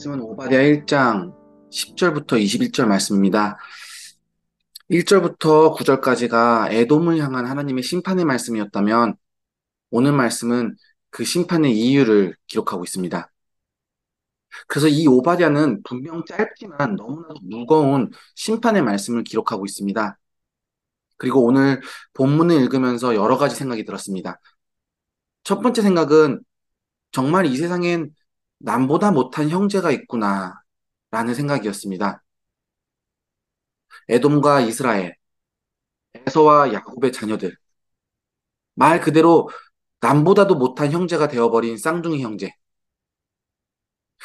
말씀은 오바댜 1장 10절부터 21절 말씀입니다. 1절부터 9절까지가 에돔을 향한 하나님의 심판의 말씀이었다면 오늘 말씀은 그 심판의 이유를 기록하고 있습니다. 그래서 이 오바댜는 분명 짧지만 너무나도 무거운 심판의 말씀을 기록하고 있습니다. 그리고 오늘 본문을 읽으면서 여러 가지 생각이 들었습니다. 첫 번째 생각은 정말 이 세상엔 남보다 못한 형제가 있구나 라는 생각이었습니다. 에돔과 이스라엘, 에서와 야곱의 자녀들. 말 그대로 남보다도 못한 형제가 되어버린 쌍둥이 형제.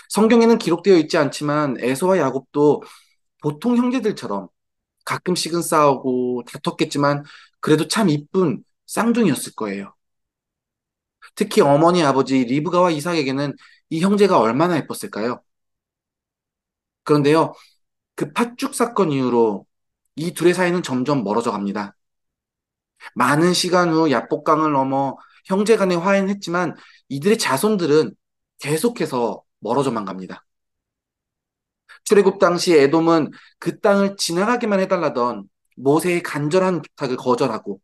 성경에는 기록되어 있지 않지만 에서와 야곱도 보통 형제들처럼 가끔씩은 싸우고 다퉜겠지만 그래도 참 이쁜 쌍둥이였을 거예요. 특히 어머니 아버지 리브가와 이삭에게는 이 형제가 얼마나 예뻤을까요? 그런데요, 그 팥죽 사건 이후로 이 둘의 사이는 점점 멀어져 갑니다. 많은 시간 후 야복강을 넘어 형제 간의 화해는 했지만 이들의 자손들은 계속해서 멀어져만 갑니다. 출애굽 당시 에돔은 그 땅을 지나가기만 해달라던 모세의 간절한 부탁을 거절하고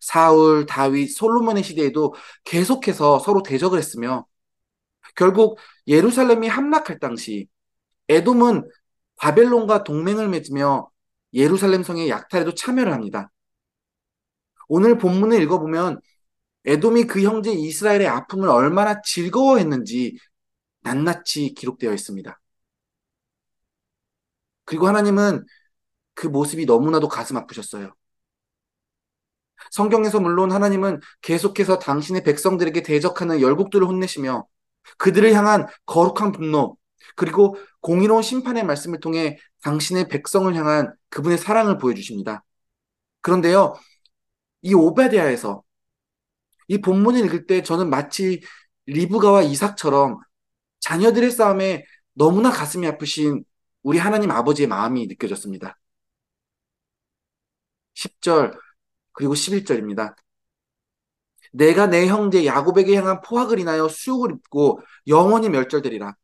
사울, 다윗, 솔로몬의 시대에도 계속해서 서로 대적을 했으며 결국 예루살렘이 함락할 당시 에돔은 바벨론과 동맹을 맺으며 예루살렘 성의 약탈에도 참여를 합니다. 오늘 본문을 읽어보면 에돔이 그 형제 이스라엘의 아픔을 얼마나 즐거워했는지 낱낱이 기록되어 있습니다. 그리고 하나님은 그 모습이 너무나도 가슴 아프셨어요. 성경에서 물론 하나님은 계속해서 당신의 백성들에게 대적하는 열국들을 혼내시며 그들을 향한 거룩한 분노, 그리고 공의로운 심판의 말씀을 통해 당신의 백성을 향한 그분의 사랑을 보여주십니다. 그런데요, 이 오베디아에서 이 본문을 읽을 때 저는 마치 리브가와 이삭처럼 자녀들의 싸움에 너무나 가슴이 아프신 우리 하나님 아버지의 마음이 느껴졌습니다. 10절 그리고 11절입니다. 내가 내 형제 야곱에게 향한 포악을 인하여 수욕을 입고 영원히 멸절되리라.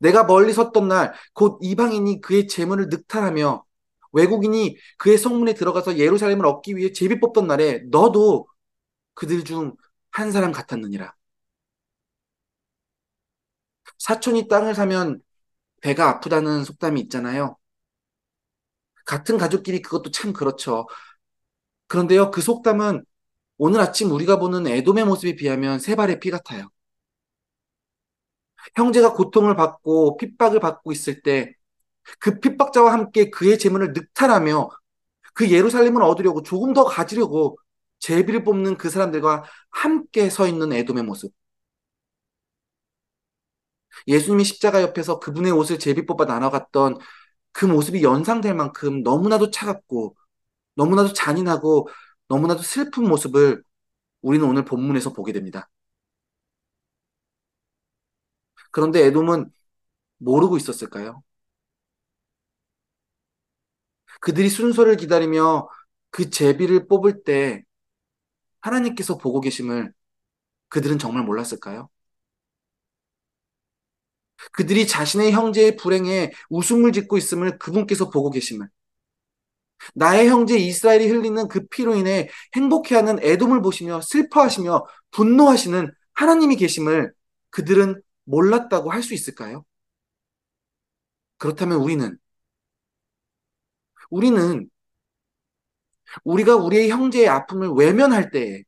내가 멀리 섰던 날 곧 이방인이 그의 재물을 늑탈하며 외국인이 그의 성문에 들어가서 예루살렘을 얻기 위해 제비 뽑던 날에 너도 그들 중 한 사람 같았느니라. 사촌이 땅을 사면 배가 아프다는 속담이 있잖아요. 같은 가족끼리 그것도 참 그렇죠. 그런데요, 그 속담은 오늘 아침 우리가 보는 에돔의 모습에 비하면 세 발의 피 같아요. 형제가 고통을 받고 핍박을 받고 있을 때 그 핍박자와 함께 그의 재물을 늑탈하며 그 예루살렘을 얻으려고 조금 더 가지려고 제비를 뽑는 그 사람들과 함께 서 있는 에돔의 모습. 예수님이 십자가 옆에서 그분의 옷을 제비 뽑아 나눠갔던 그 모습이 연상될 만큼 너무나도 차갑고 너무나도 잔인하고 너무나도 슬픈 모습을 우리는 오늘 본문에서 보게 됩니다. 그런데 에돔은 모르고 있었을까요? 그들이 순서를 기다리며 그 제비를 뽑을 때 하나님께서 보고 계심을 그들은 정말 몰랐을까요? 그들이 자신의 형제의 불행에 웃음을 짓고 있음을 그분께서 보고 계심을 나의 형제 이스라엘이 흘리는 그 피로 인해 행복해하는 애돔을 보시며 슬퍼하시며 분노하시는 하나님이 계심을 그들은 몰랐다고 할 수 있을까요? 그렇다면 우리는 우리는 우리가 우리의 형제의 아픔을 외면할 때에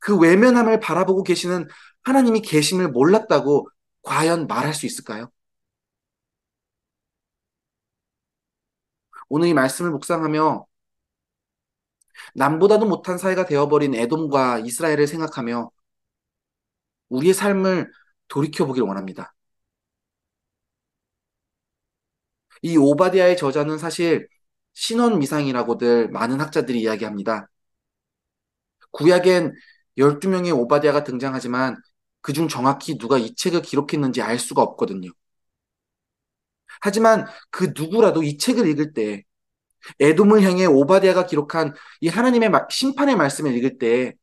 그 외면함을 바라보고 계시는 하나님이 계심을 몰랐다고 과연 말할 수 있을까요? 오늘 이 말씀을 묵상하며 남보다도 못한 사이가 되어버린 에돔과 이스라엘을 생각하며 우리의 삶을 돌이켜보길 원합니다. 이 오바디아의 저자는 사실 신원 미상이라고들 많은 학자들이 이야기합니다. 구약엔 12명의 오바디아가 등장하지만 그중 정확히 누가 이 책을 기록했는지 알 수가 없거든요. 하지만 그 누구라도 이 책을 읽을 때 에돔을 향해 오바디아가 기록한 이 하나님의 심판의 말씀을 읽을 때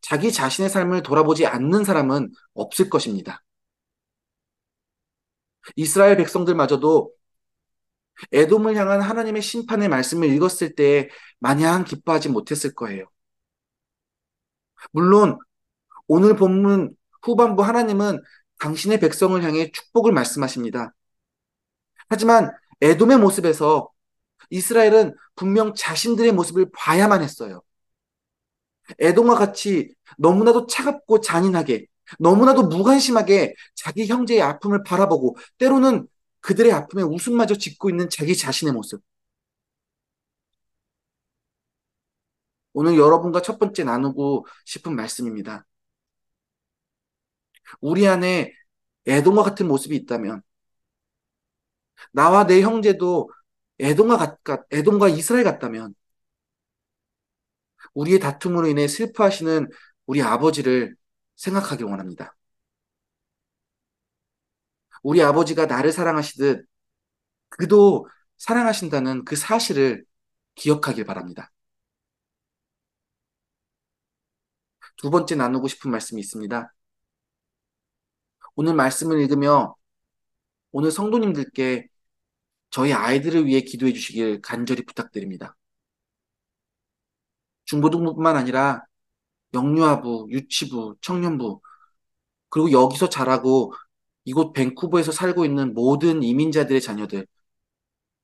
자기 자신의 삶을 돌아보지 않는 사람은 없을 것입니다. 이스라엘 백성들마저도 에돔을 향한 하나님의 심판의 말씀을 읽었을 때 마냥 기뻐하지 못했을 거예요. 물론 오늘 본문 후반부 하나님은 당신의 백성을 향해 축복을 말씀하십니다. 하지만 에돔의 모습에서 이스라엘은 분명 자신들의 모습을 봐야만 했어요. 에돔과 같이 너무나도 차갑고 잔인하게, 너무나도 무관심하게 자기 형제의 아픔을 바라보고 때로는 그들의 아픔에 웃음마저 짓고 있는 자기 자신의 모습. 오늘 여러분과 첫 번째 나누고 싶은 말씀입니다. 우리 안에 애동과 같은 모습이 있다면, 나와 내 형제도 애동과 같, 애동과 이스라엘 같다면, 우리의 다툼으로 인해 슬퍼하시는 우리 아버지를 생각하기 원합니다. 우리 아버지가 나를 사랑하시듯 그도 사랑하신다는 그 사실을 기억하길 바랍니다. 두 번째 나누고 싶은 말씀이 있습니다. 오늘 말씀을 읽으며 오늘 성도님들께 저희 아이들을 위해 기도해 주시길 간절히 부탁드립니다. 중고등부뿐만 아니라 영유아부, 유치부, 청년부, 그리고 여기서 자라고 이곳 밴쿠버에서 살고 있는 모든 이민자들의 자녀들,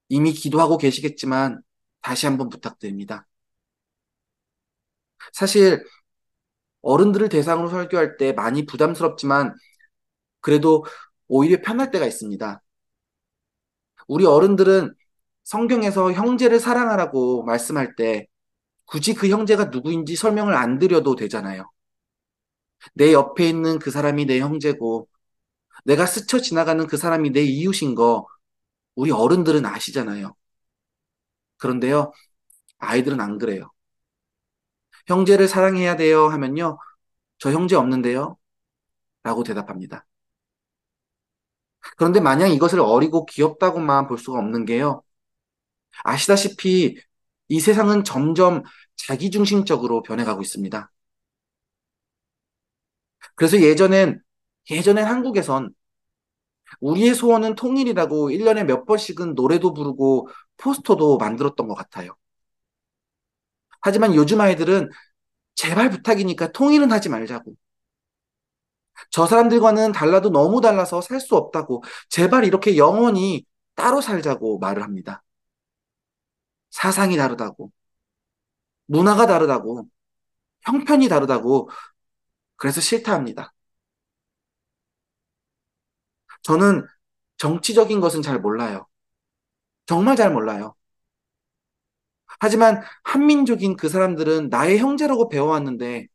이미 기도하고 계시겠지만 다시 한번 부탁드립니다. 사실 어른들을 대상으로 설교할 때 많이 부담스럽지만 그래도 오히려 편할 때가 있습니다. 우리 어른들은 성경에서 형제를 사랑하라고 말씀할 때 굳이 그 형제가 누구인지 설명을 안 드려도 되잖아요. 내 옆에 있는 그 사람이 내 형제고 내가 스쳐 지나가는 그 사람이 내 이웃인 거 우리 어른들은 아시잖아요. 그런데요, 아이들은 안 그래요. 형제를 사랑해야 돼요 하면요, 저 형제 없는데요? 라고 대답합니다. 그런데 마냥 이것을 어리고 귀엽다고만 볼 수가 없는 게요. 아시다시피 이 세상은 점점 자기중심적으로 변해가고 있습니다. 그래서 예전엔, 예전엔 한국에선 우리의 소원은 통일이라고 1년에 몇 번씩은 노래도 부르고 포스터도 만들었던 것 같아요. 하지만 요즘 아이들은 제발 부탁이니까 통일은 하지 말자고. 저 사람들과는 달라도 너무 달라서 살 수 없다고. 제발 이렇게 영원히 따로 살자고 말을 합니다. 사상이 다르다고. 문화가 다르다고. 형편이 다르다고. 그래서 싫다 합니다. 저는 정치적인 것은 잘 몰라요. 정말 잘 몰라요. 하지만 한민족인 그 사람들은 나의 형제라고 배워왔는데,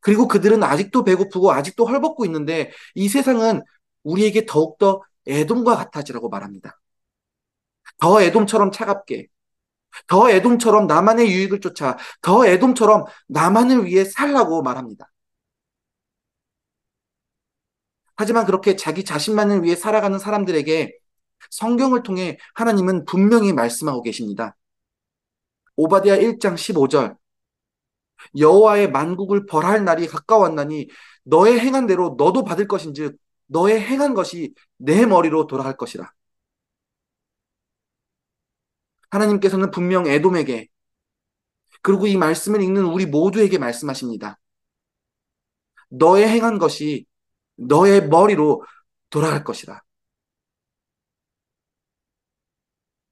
그리고 그들은 아직도 배고프고 아직도 헐벗고 있는데, 이 세상은 우리에게 더욱더 애돔과 같아지라고 말합니다. 더 애돔처럼 차갑게, 더 애돔처럼 나만의 유익을 쫓아, 더 애돔처럼 나만을 위해 살라고 말합니다. 하지만 그렇게 자기 자신만을 위해 살아가는 사람들에게 성경을 통해 하나님은 분명히 말씀하고 계십니다. 오바디아 1장 15절 여호와의 만국을 벌할 날이 가까웠나니 너의 행한 대로 너도 받을 것인즉 너의 행한 것이 내 머리로 돌아갈 것이라. 하나님께서는 분명 에돔에게 그리고 이 말씀을 읽는 우리 모두에게 말씀하십니다. 너의 행한 것이 너의 머리로 돌아갈 것이다.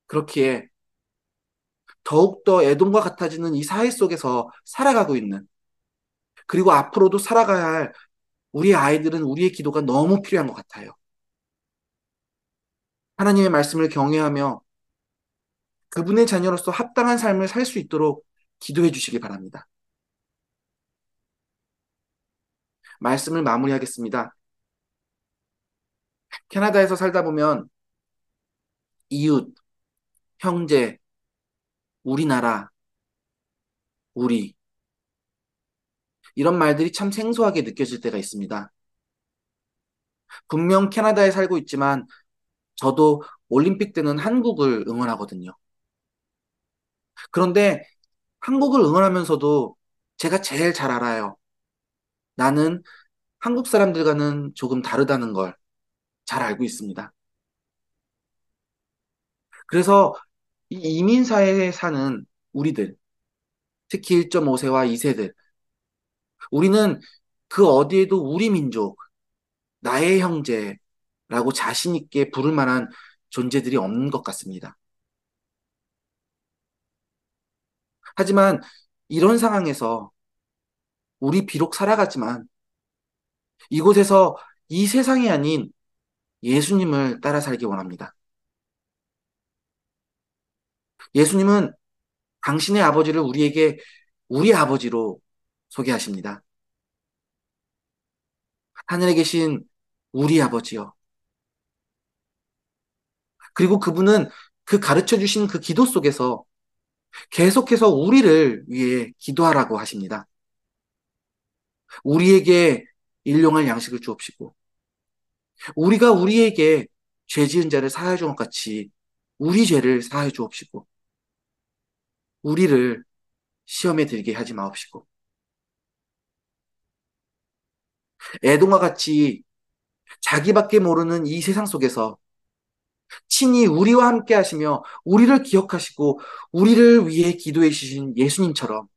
그렇기에 더욱더 애돔과 같아지는 이 사회 속에서 살아가고 있는 그리고 앞으로도 살아가야 할 우리 아이들은 우리의 기도가 너무 필요한 것 같아요. 하나님의 말씀을 경외하며 그분의 자녀로서 합당한 삶을 살 수 있도록 기도해 주시기 바랍니다. 말씀을 마무리하겠습니다. 캐나다에서 살다 보면 이웃, 형제, 우리나라, 우리 이런 말들이 참 생소하게 느껴질 때가 있습니다. 분명 캐나다에 살고 있지만 저도 올림픽 때는 한국을 응원하거든요. 그런데 한국을 응원하면서도 제가 제일 잘 알아요. 나는 한국 사람들과는 조금 다르다는 걸 잘 알고 있습니다. 그래서 이 이민사회에 사는 우리들, 특히 1.5세와 2세들, 우리는 그 어디에도 우리 민족, 나의 형제라고 자신 있게 부를 만한 존재들이 없는 것 같습니다. 하지만 이런 상황에서 우리 비록 살아가지만 이곳에서 이 세상이 아닌 예수님을 따라 살기 원합니다. 예수님은 당신의 아버지를 우리에게 우리 아버지로 소개하십니다. 하늘에 계신 우리 아버지요. 그리고 그분은 그 가르쳐 주신 그 기도 속에서 계속해서 우리를 위해 기도하라고 하십니다. 우리에게 일용할 양식을 주옵시고, 우리가 우리에게 죄 지은 자를 사하여 준것 같이 우리 죄를 사하여 주옵시고, 우리를 시험에 들게 하지 마옵시고, 애동과 같이 자기밖에 모르는 이 세상 속에서 친히 우리와 함께 하시며 우리를 기억하시고 우리를 위해 기도해 주신 예수님처럼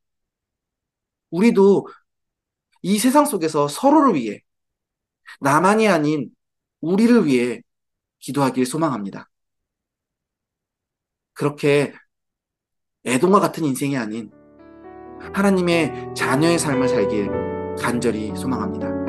우리도 이 세상 속에서 서로를 위해 나만이 아닌 우리를 위해 기도하길 소망합니다. 그렇게 애동과 같은 인생이 아닌 하나님의 자녀의 삶을 살길 간절히 소망합니다.